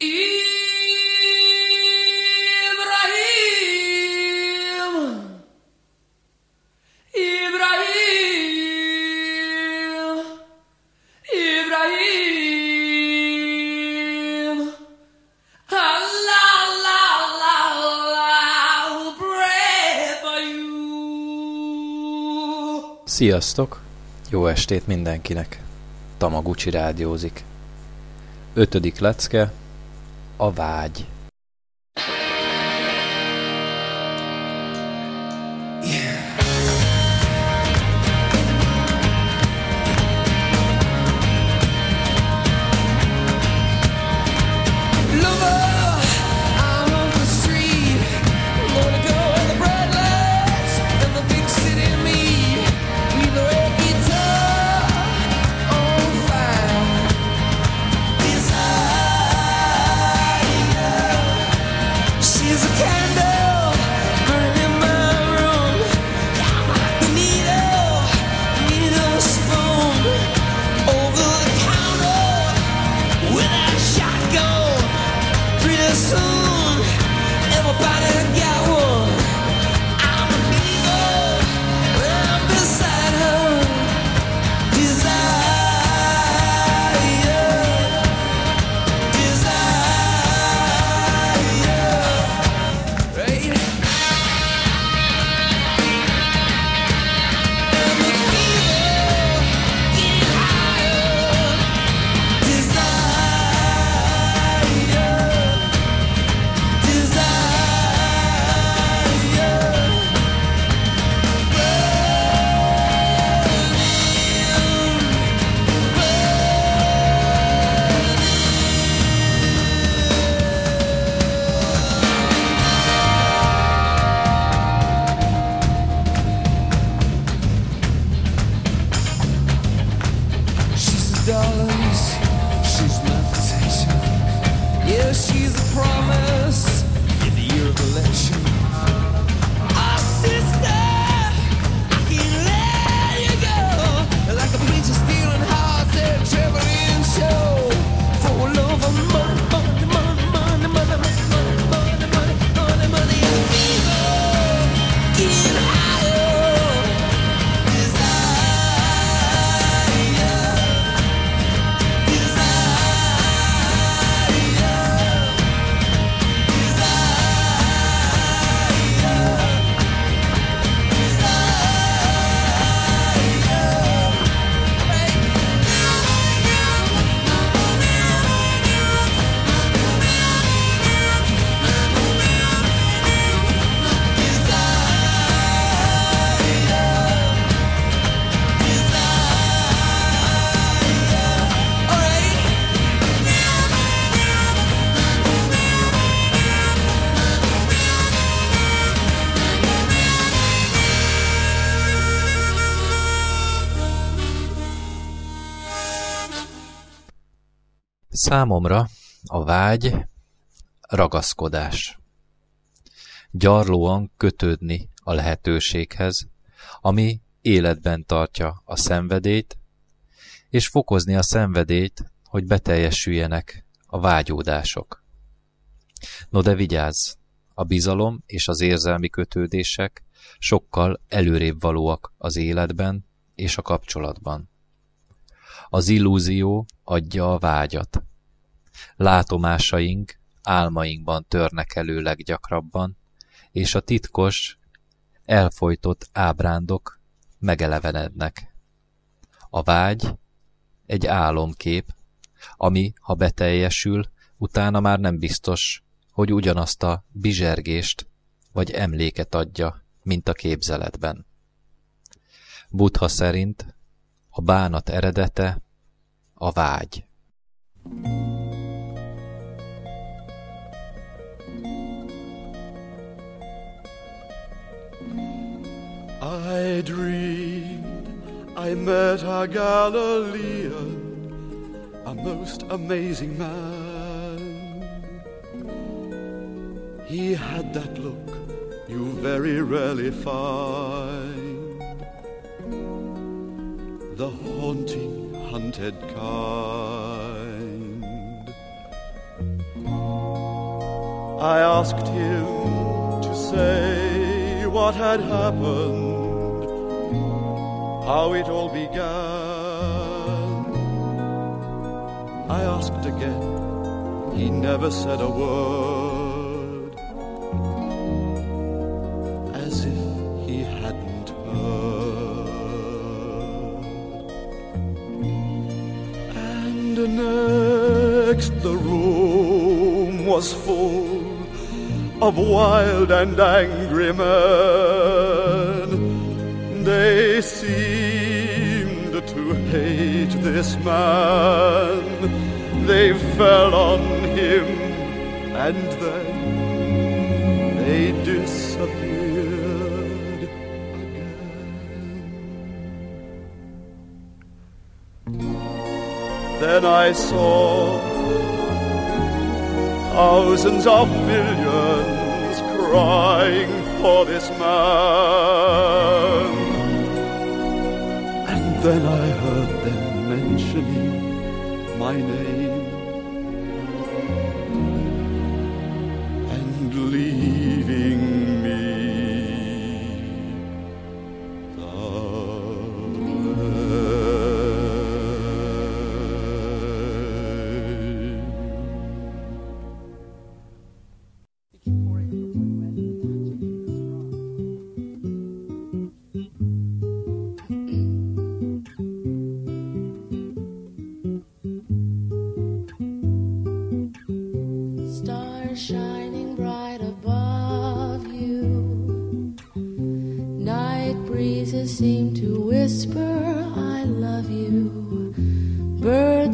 Ibrahim, Sziasztok! Jó estét mindenkinek! Tamagucsi rádiózik. Ötödik lecke, a vágy. Számomra a vágy ragaszkodás. Gyarlóan kötődni a lehetőséghez, ami életben tartja a szenvedélyt, és fokozni a szenvedélyt, hogy beteljesüljenek a vágyódások. No de vigyázz, a bizalom és az érzelmi kötődések sokkal előrébb valóak az életben és a kapcsolatban. Az illúzió adja a vágyat, Látomásaink álmainkban törnek elő leggyakrabban, és a titkos, elfolytott ábrándok megelevenednek. A vágy egy álomkép, ami, ha beteljesül, utána már nem biztos, hogy ugyanazt a bizsergést vagy emléket adja, mint a képzeletben. Buddha szerint a bánat eredete a vágy. I dreamed I met a Galilean, a most amazing man. He had that look you very rarely find, the haunting, hunted kind. I asked him to say what had happened, how it all began. I asked again, he never said a word, as if he hadn't heard. And next the room was full of wild and angry men. They seemed to hate this man. They fell on him and then they disappeared again. Then I saw thousands of millions crying for this man. Then I heard them mentioning my name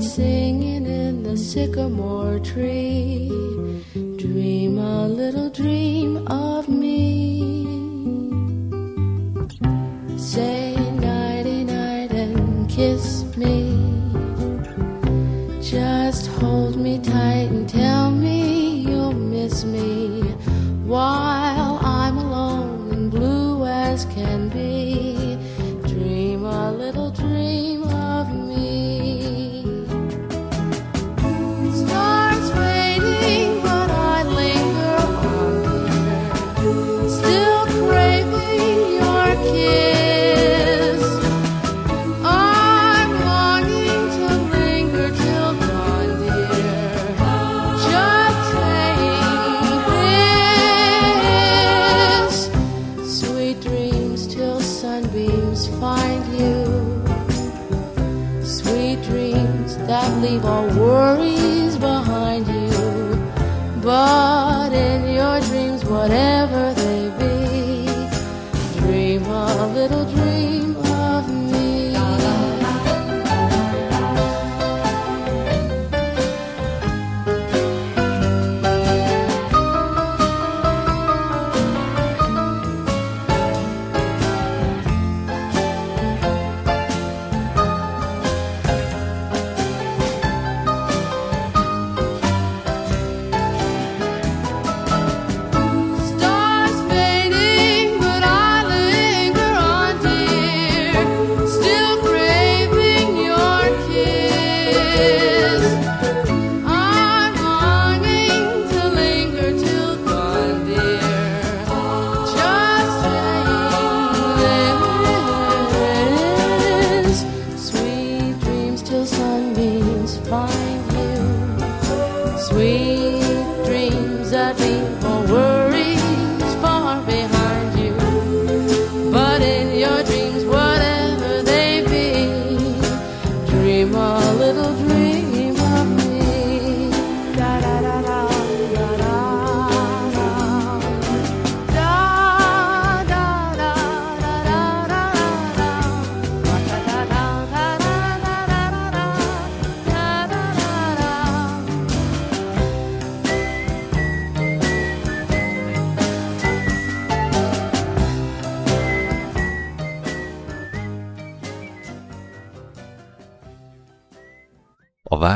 singing in the sycamore tree. Dream a little dream of me.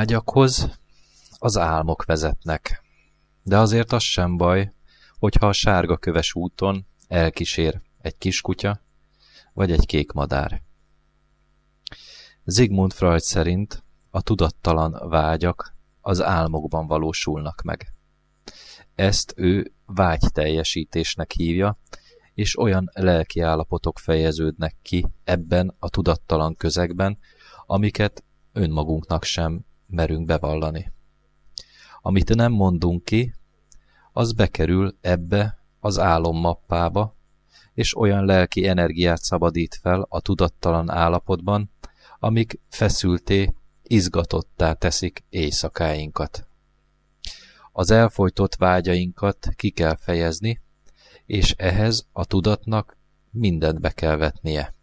Vágyakhoz az álmok vezetnek, de azért az sem baj, hogyha a sárga köves úton elkísér egy kiskutya vagy egy kék madár. Sigmund Freud szerint a tudattalan vágyak az álmokban valósulnak meg. Ezt ő vágyteljesítésnek hívja, és olyan lelki állapotok fejeződnek ki ebben a tudattalan közegben, amiket önmagunknak sem merünk bevallani. Amit nem mondunk ki, az bekerül ebbe az álommappába, és olyan lelki energiát szabadít fel a tudattalan állapotban, amik feszülté, izgatottá teszik éjszakáinkat. Az elfolytott vágyainkat ki kell fejezni, és ehhez a tudatnak mindent be kell vetnie.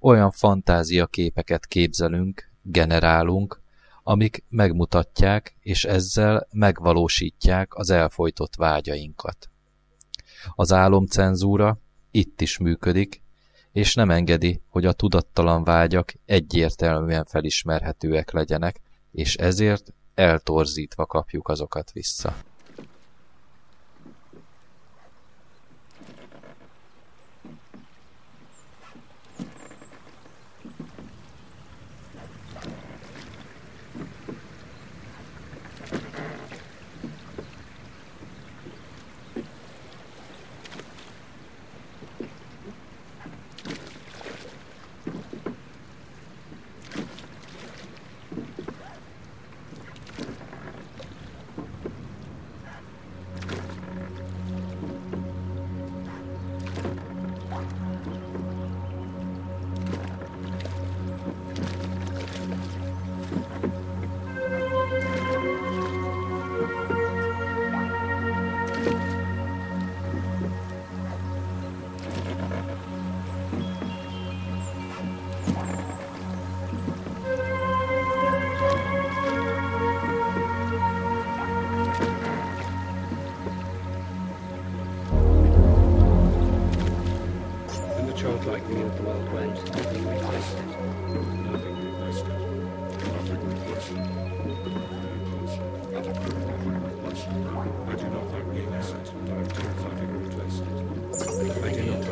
Olyan fantázia képeket képzelünk, generálunk, amik megmutatják, és ezzel megvalósítják az elfolytott vágyainkat. Az álomcenzúra itt is működik, és nem engedi, hogy a tudattalan vágyak egyértelműen felismerhetőek legyenek, és ezért eltorzítva kapjuk azokat vissza. directly at the well branch. Nothing requested. Nothing requested. Nothing requested. I do not think we necessary. I do not think requested. I do not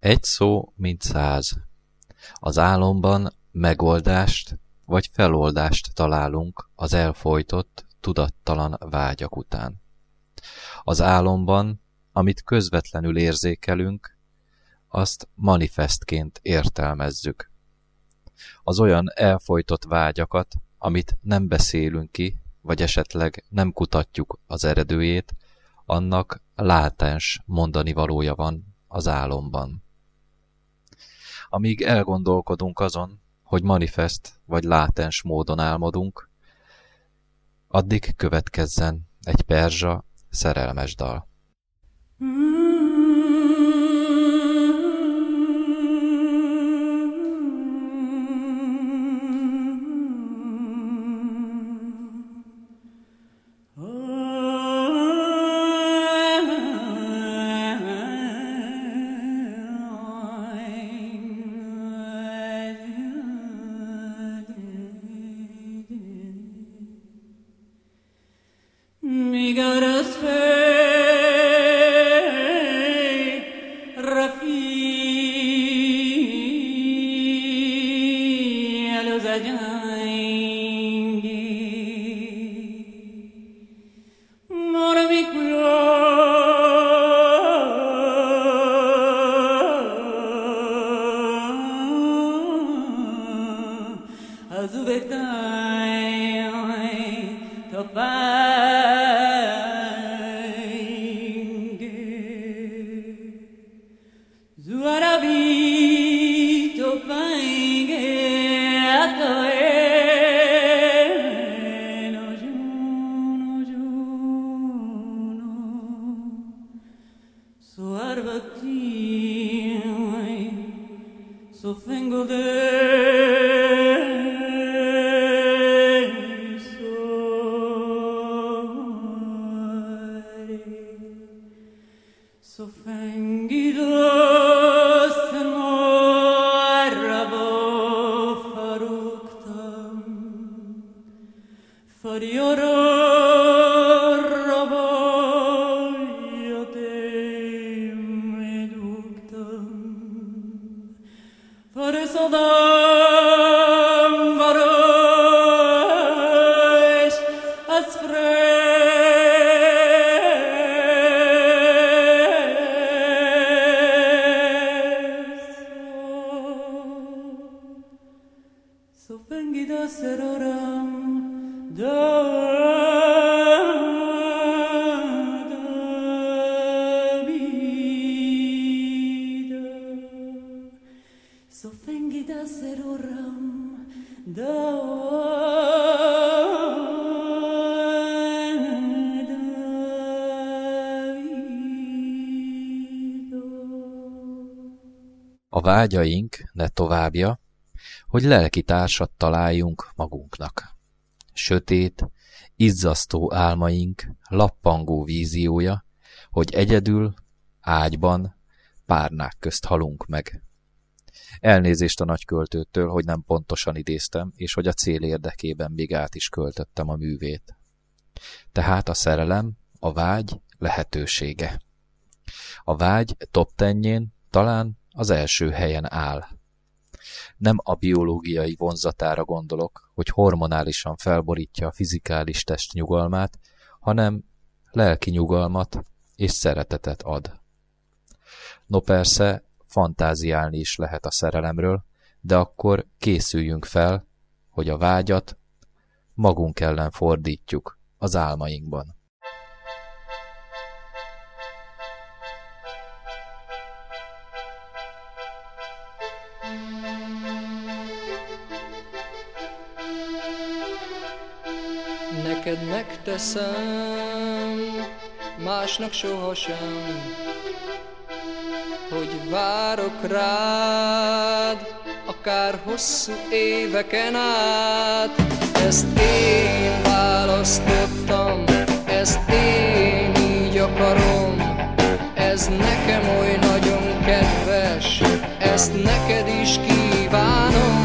Egy szó, mint száz. Az álomban megoldást vagy feloldást találunk az elfolytott, tudattalan vágyak után. Az álomban, amit közvetlenül érzékelünk, azt manifestként értelmezzük. Az olyan elfolytott vágyakat, amit nem beszélünk ki, vagy esetleg nem kutatjuk az eredőjét, annak látens mondani valója van az álomban. Amíg elgondolkodunk azon, hogy manifest vagy látens módon álmodunk, addig következzen egy perzsa szerelmes dal. So out of a vágyaink, ne továbbja, hogy lelki társat találjunk magunknak. Sötét, izzasztó álmaink, lappangó víziója, hogy egyedül, ágyban, párnák közt halunk meg. Elnézést a nagyköltőtől, hogy nem pontosan idéztem, és hogy a cél érdekében még át is költöttem a művét. Tehát a szerelem, a vágy lehetősége. A vágy top tenjén talán az első helyen áll. Nem a biológiai vonzatára gondolok, hogy hormonálisan felborítja a fizikális test nyugalmát, hanem lelki nyugalmat és szeretetet ad. No persze, fantáziálni is lehet a szerelemről, de akkor készüljünk fel, hogy a vágyat magunk ellen fordítjuk az álmainkban. neked megteszem, másnak sohasem, hogy várok rád, akár hosszú éveken át. Ezt én választottam, ezt én így akarom, ez nekem oly nagyon kedves, ezt neked is kívánom.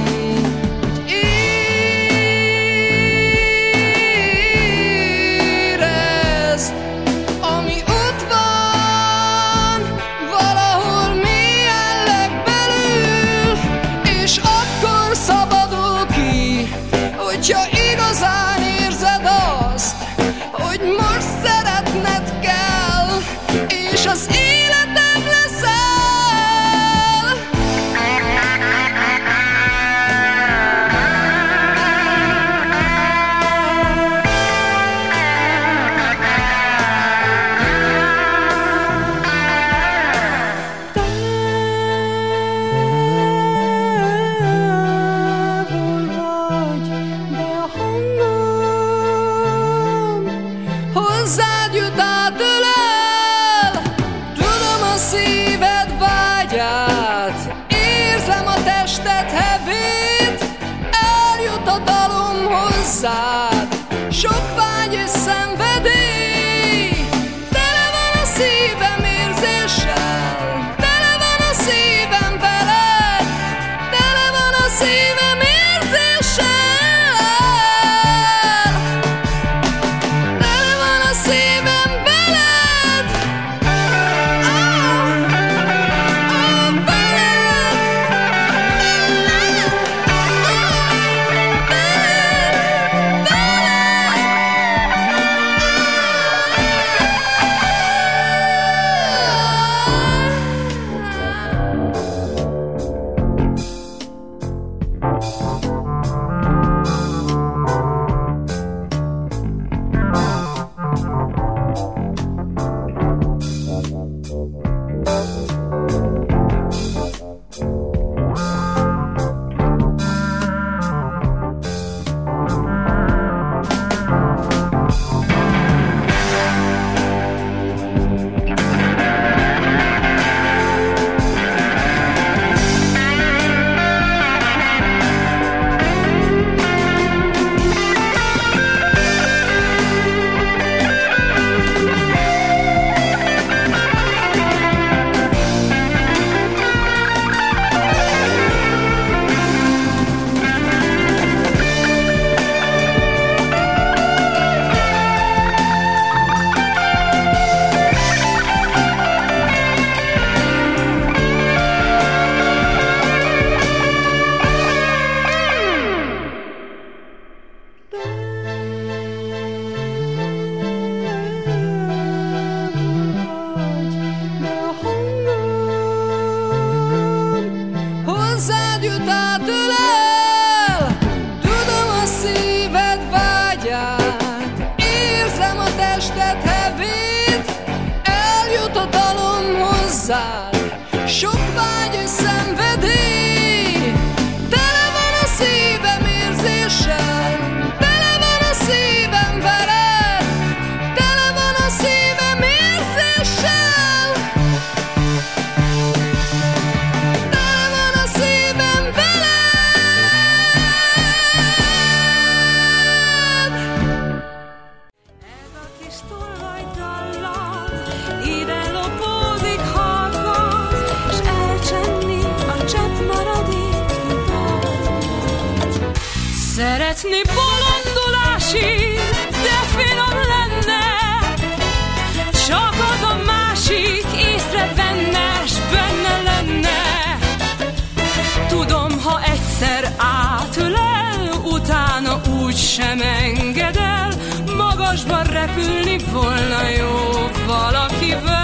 úgy sem engedel, magasban repülni volna jó valakivel.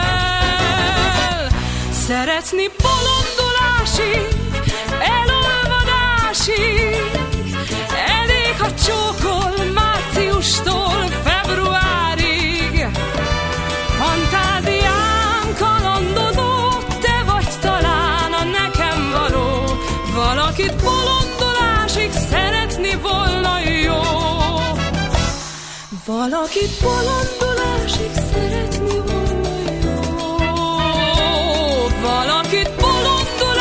Szeretni bolondulásig, elolvadásig, elég, a csókol márciustól fel. Valakit bolondul esik, szeretni volna jó. Valakit bolondul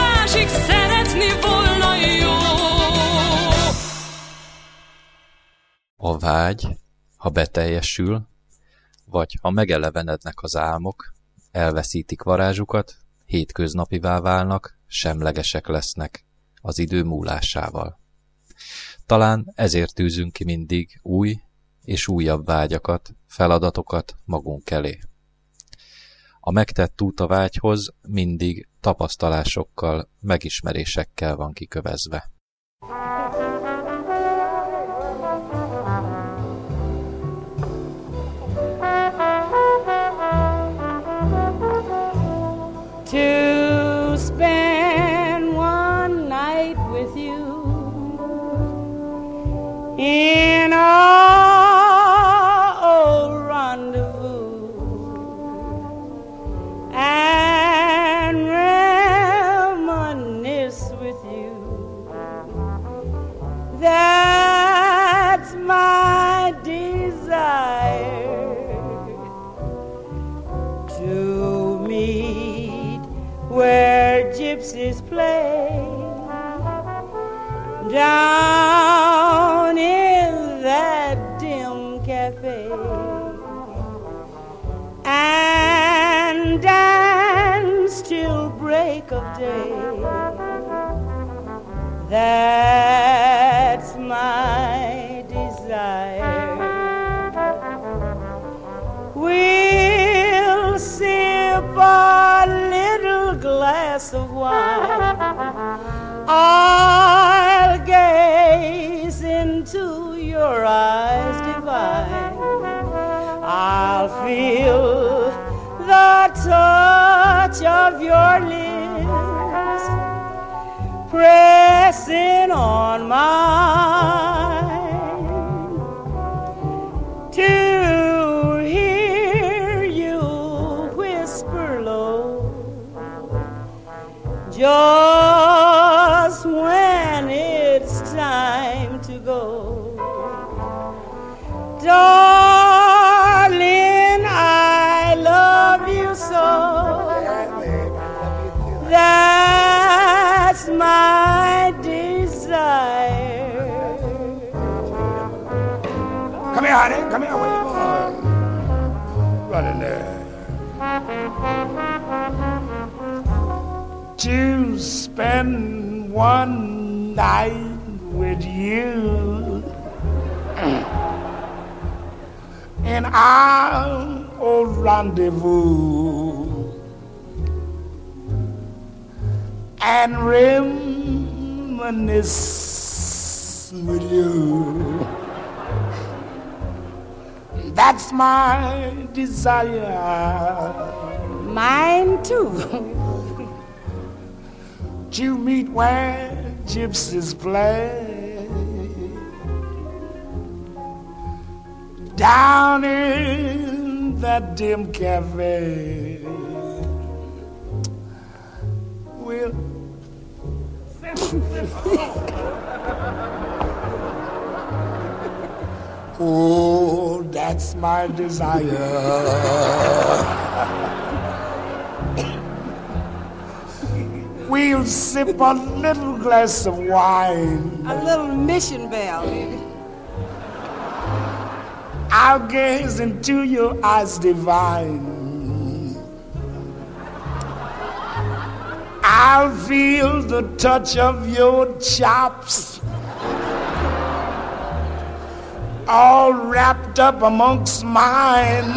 szeretni volna jó. A vágy, ha beteljesül, vagy ha megelevenednek az álmok, elveszítik varázsukat, hétköznapivá válnak, semlegesek lesznek az idő múlásával. Talán ezért tűzünk ki mindig új, és újabb vágyakat, feladatokat magunk elé. A megtett út a vágyhoz mindig tapasztalásokkal, megismerésekkel van kikövezve. Of your lips pressing on mine Come here. Come here. Where you going? Running there. To spend one night with you in our old rendezvous and reminisce with you. That's my desire Mine too. to meet where gypsies play. Down in that dim cafe. We'll Oh, that's my desire. We'll sip a little glass of wine. A little mission bell. I'll gaze into your eyes divine. I'll feel the touch of your chops. All wrapped up amongst mine.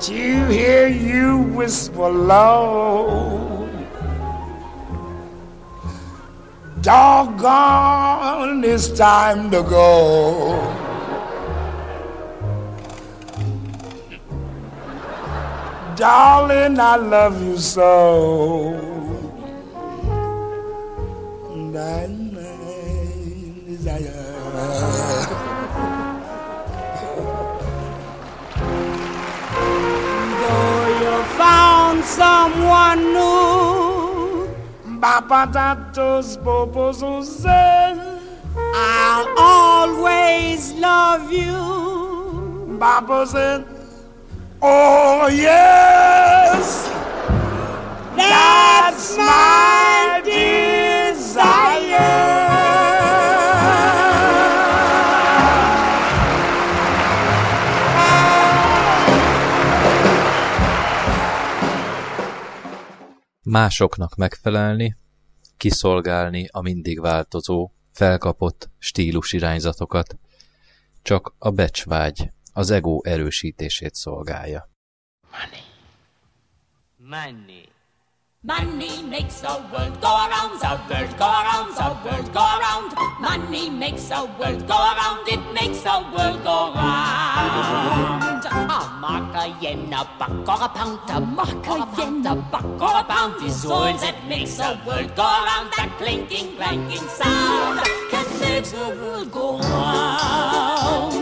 To hear you whisper low. Doggone, it's time to go. Darling, I love you so. My desire. Though you found someone new, Bapatatos poposos. I'll always love you. Babos Oh yes, That's my desire. Másoknak megfelelni, kiszolgálni a mindig változó, felkapott stílus irányzatokat, csak a becsvágy az ego erősítését szolgálja. Money. Money makes the world go around, the world go around, the world go around. Money makes the world go around, it makes the world go round. A mark, a yen, a buck, or a pound, a mark, a yen, a buck, or a pound is all that makes the world go around. That clinking, clanking sound that makes the world go round.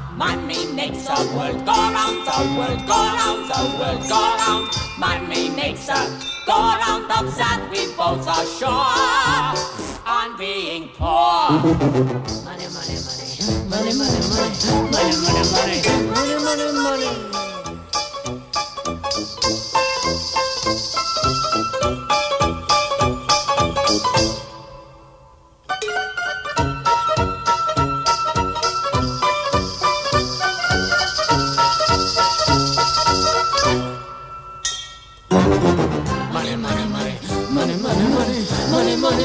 Money makes the world go round, the world go round, the world go round. Money makes the go round of that we both are sure on being poor. Money, money, money. Money, money, money. Money, money, money. Money, money, money.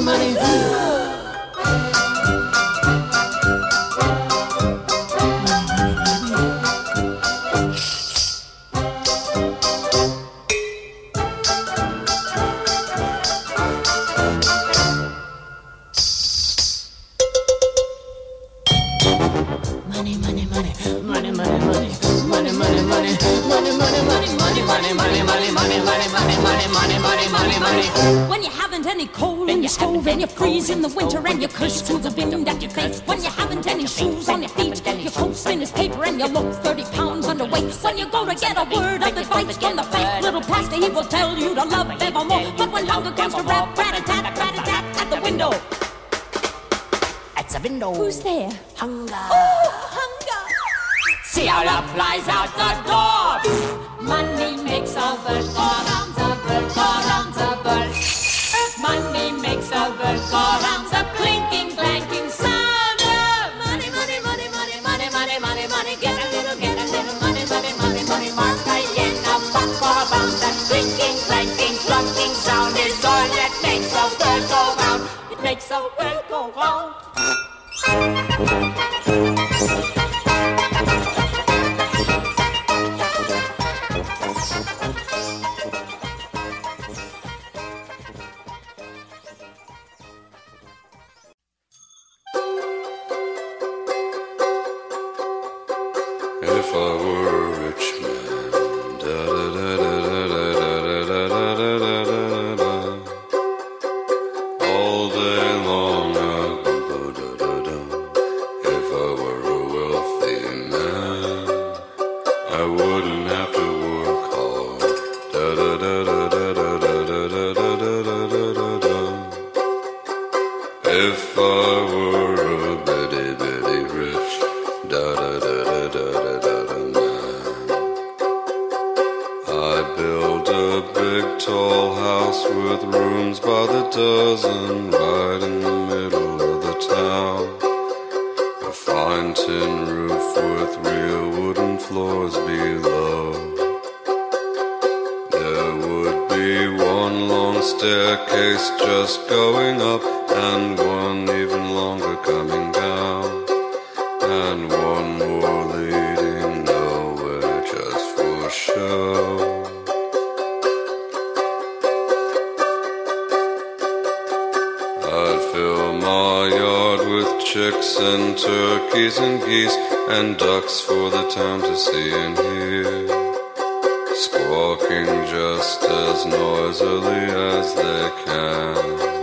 Money, makes the world go round, Fill my yard with chicks and turkeys and geese and ducks for the town to see and hear squawking just as noisily as they can.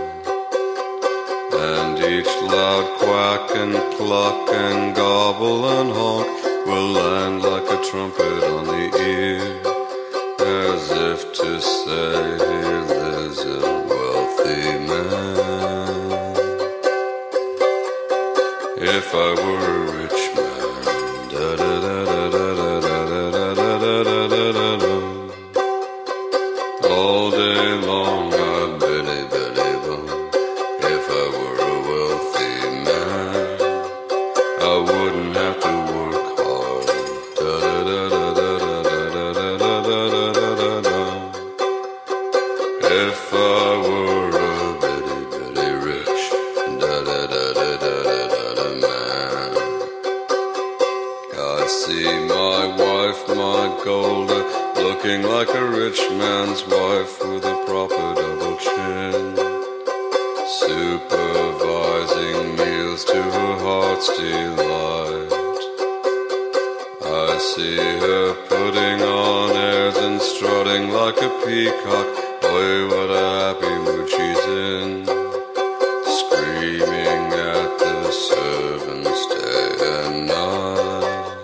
And each loud quack and cluck and gobble and honk will land like a trumpet on the ear, as if to say, Here a wealthy man. I were peacock. Boy, what a happy mood she's in. Screaming at the servants day and night.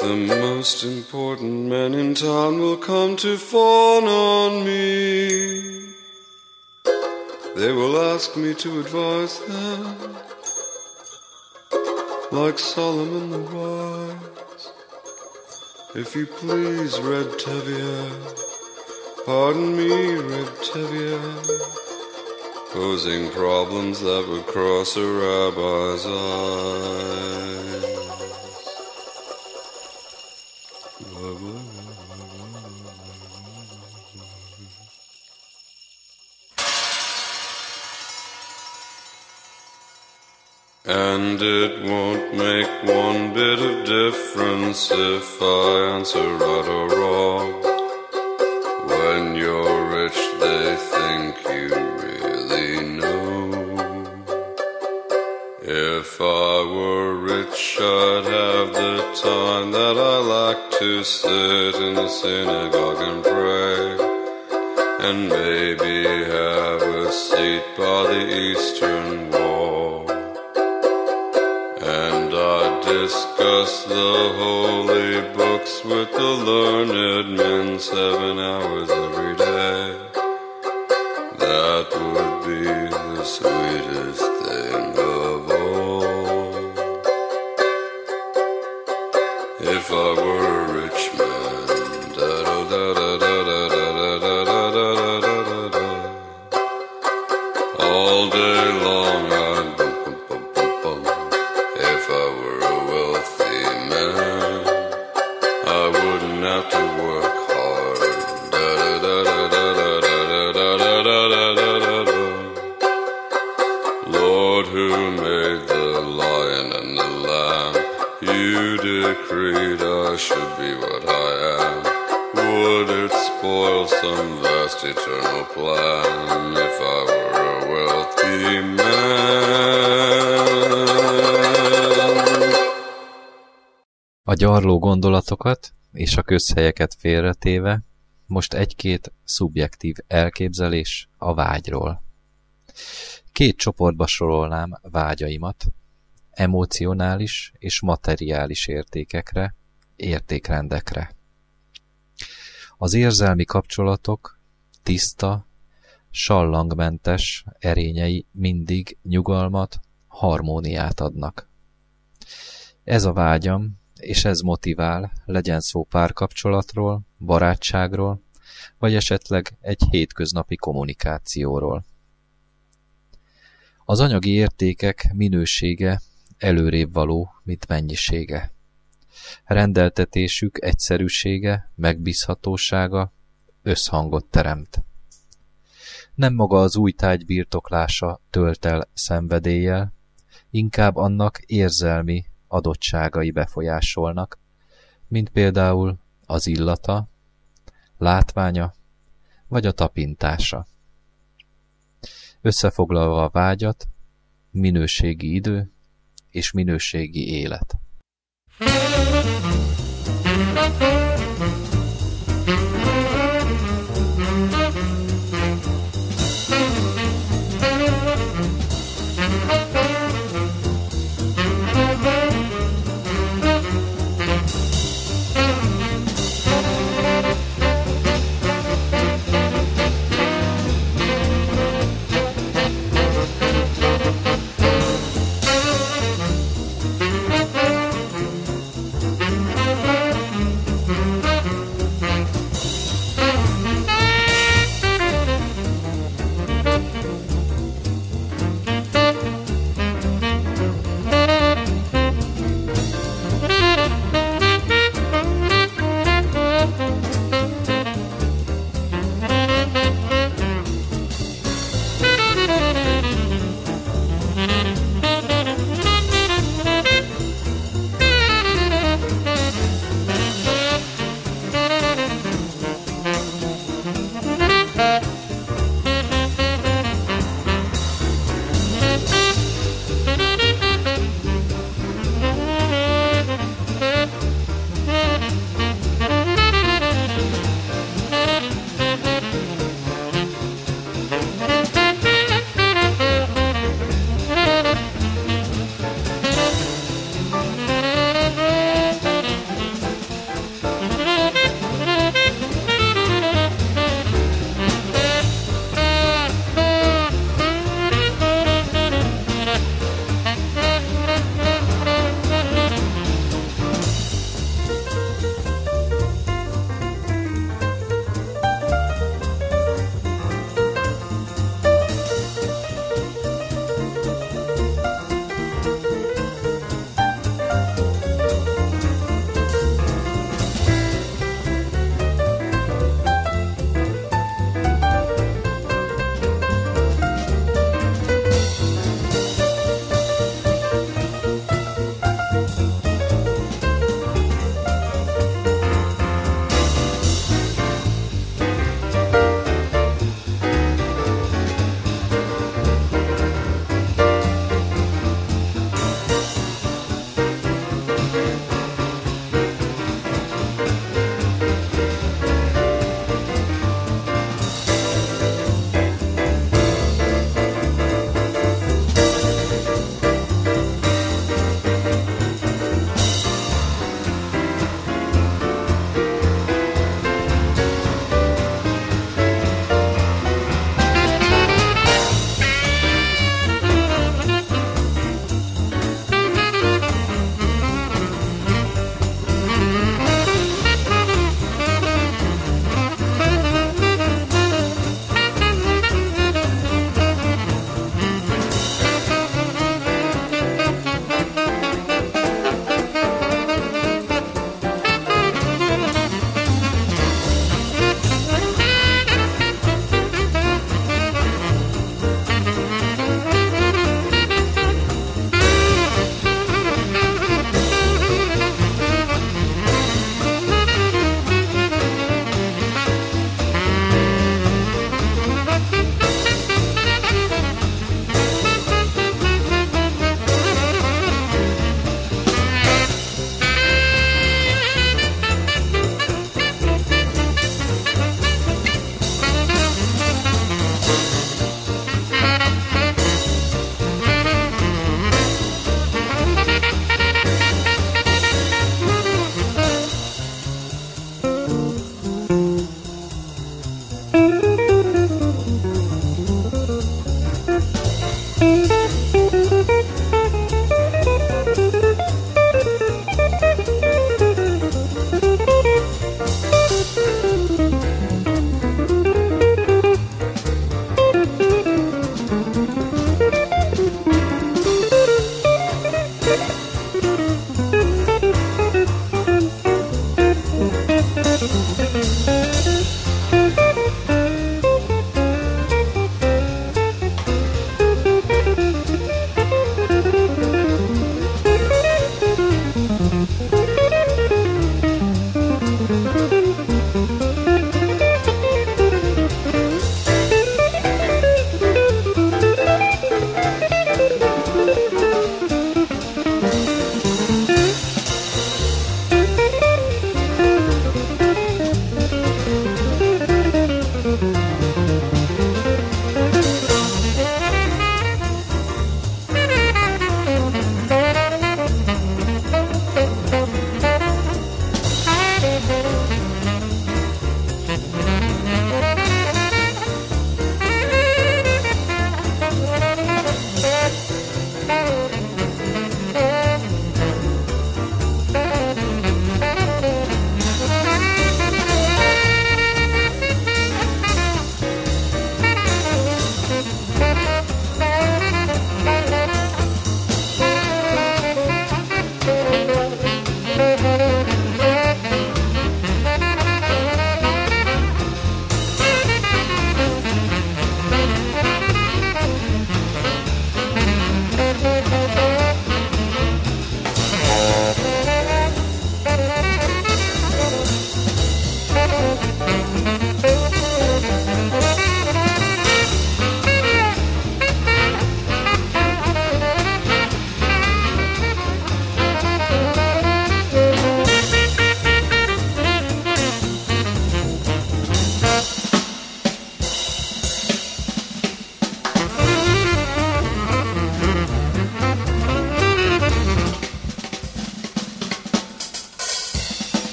The most important men in town will come to fawn on me. They will ask me to advise them, like Solomon the wise. If you please, Reb Tevye, pardon me, Reb Tevye, posing problems that would cross a rabbi's eyes. And it won't make one bit of difference if I answer right or wrong. When you're rich, they think you really know. If I were rich, I'd have the time that I like to sit in the synagogue and pray. And maybe have a seat by the eastern wall. Discuss the holy books with the learned men seven hours every day. That would be the sweetest thing of all. If I were a rich I wouldn't have to work hard. Lord, who made the lion and the lamb, you decreed I should be what I am. Would it spoil some vast eternal plan if I gyarló gondolatokat és a közhelyeket félretéve, most egy-két szubjektív elképzelés a vágyról. Két csoportba sorolnám vágyaimat, emocionális és materiális értékekre, értékrendekre. Az érzelmi kapcsolatok tiszta, sallangmentes erényei mindig nyugalmat, harmóniát adnak. Ez a vágyam, és ez motivál, legyen szó párkapcsolatról, barátságról, vagy esetleg egy hétköznapi kommunikációról. Az anyagi értékek minősége előrébb való, mint mennyisége. Rendeltetésük egyszerűsége, megbízhatósága összhangot teremt. Nem maga az új táj birtoklása tölt el szenvedéllyel, inkább annak érzelmi adottságai befolyásolnak, mint például az illata, látványa vagy a tapintása. Összefoglalva a vágyat, minőségi idő és minőségi élet. A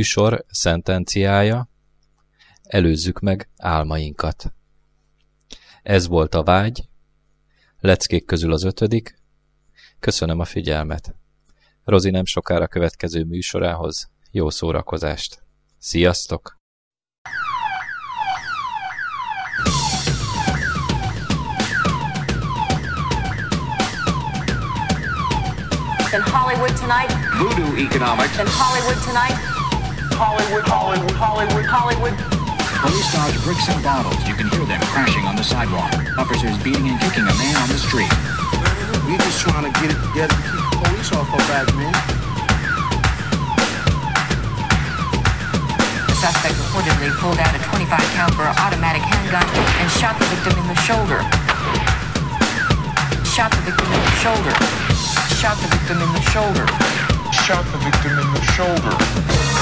műsor szentenciája Előzzük meg álmainkat. Ez volt a vágy, leckék közül az ötödik. Köszönöm a figyelmet. Rozi nem sokára következő műsorához jó szórakozást. Sziasztok! In Hollywood tonight. Voodoo economics. In Hollywood tonight. Hollywood, Hollywood, Hollywood, Hollywood. Police dodge bricks and bottles. You can hear them crashing on the sidewalk. Officers beating and kicking a man on the street. We just trying to get it together to keep the police off our back, man. The suspect reportedly pulled out a 25 caliber automatic handgun and shot the victim in the shoulder. Shot the victim in the shoulder. Shot the victim in the shoulder. Shot the victim in the shoulder.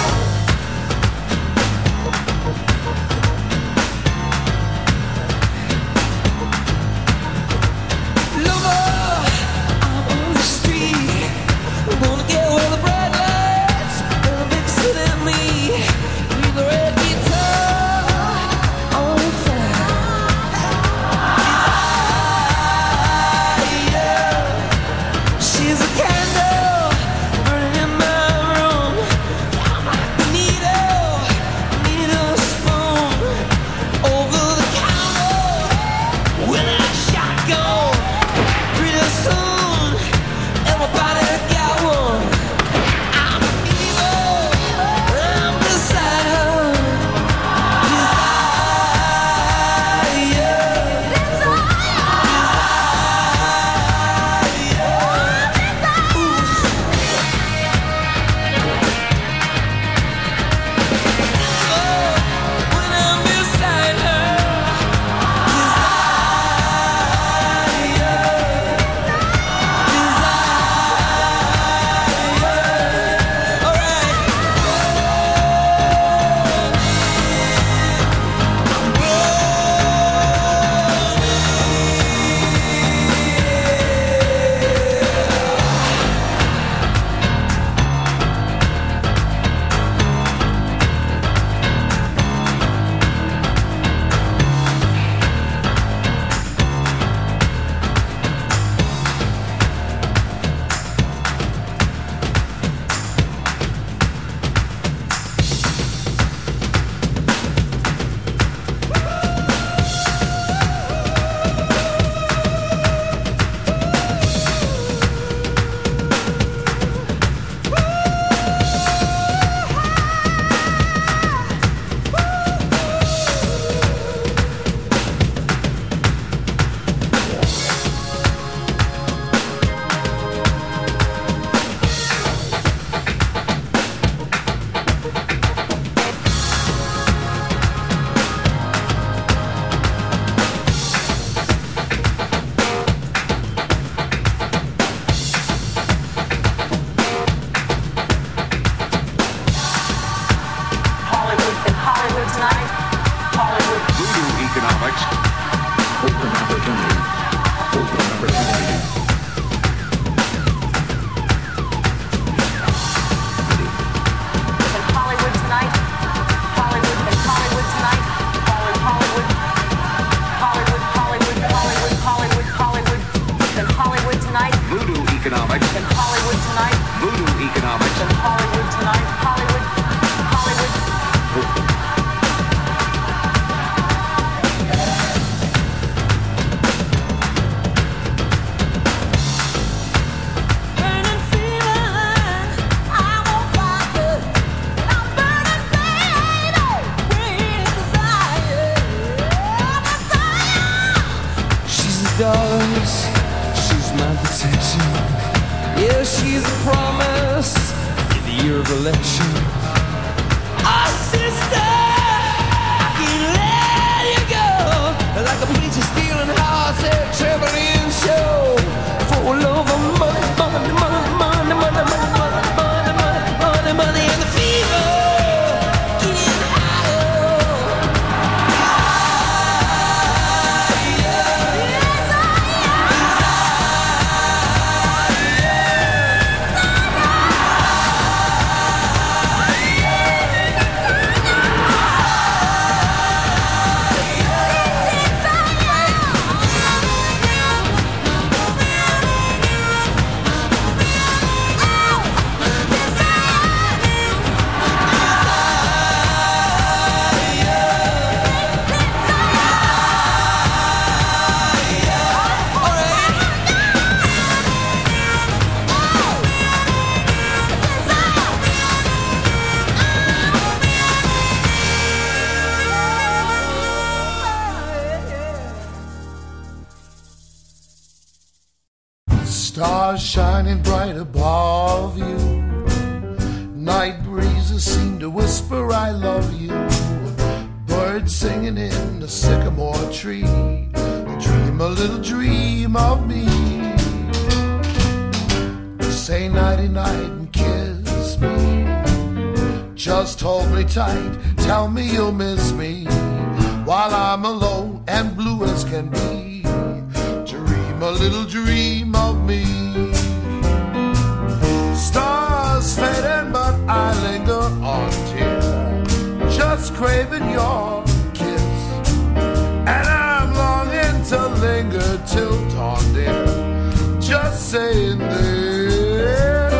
Tilt on dawn. Just saying this.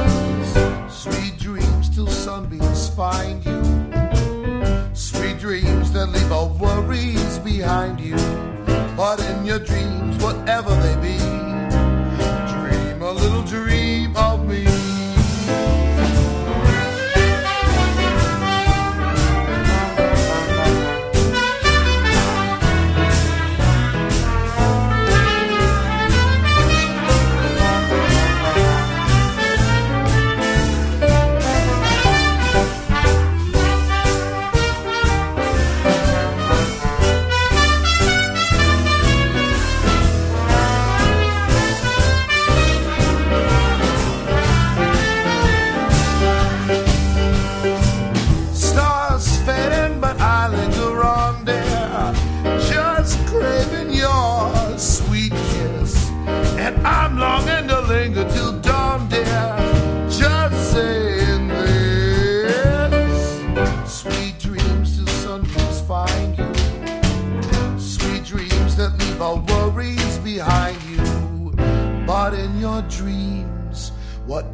Sweet dreams till sunbeams find you. Sweet dreams that leave all worries behind you. But in your dreams, whatever they be.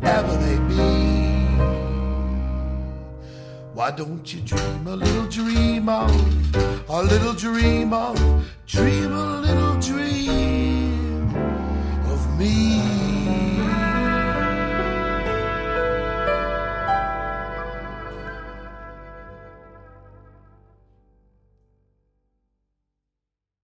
Ever they be. Why don't you dream a little dream of, a little dream of, dream a little dream of me?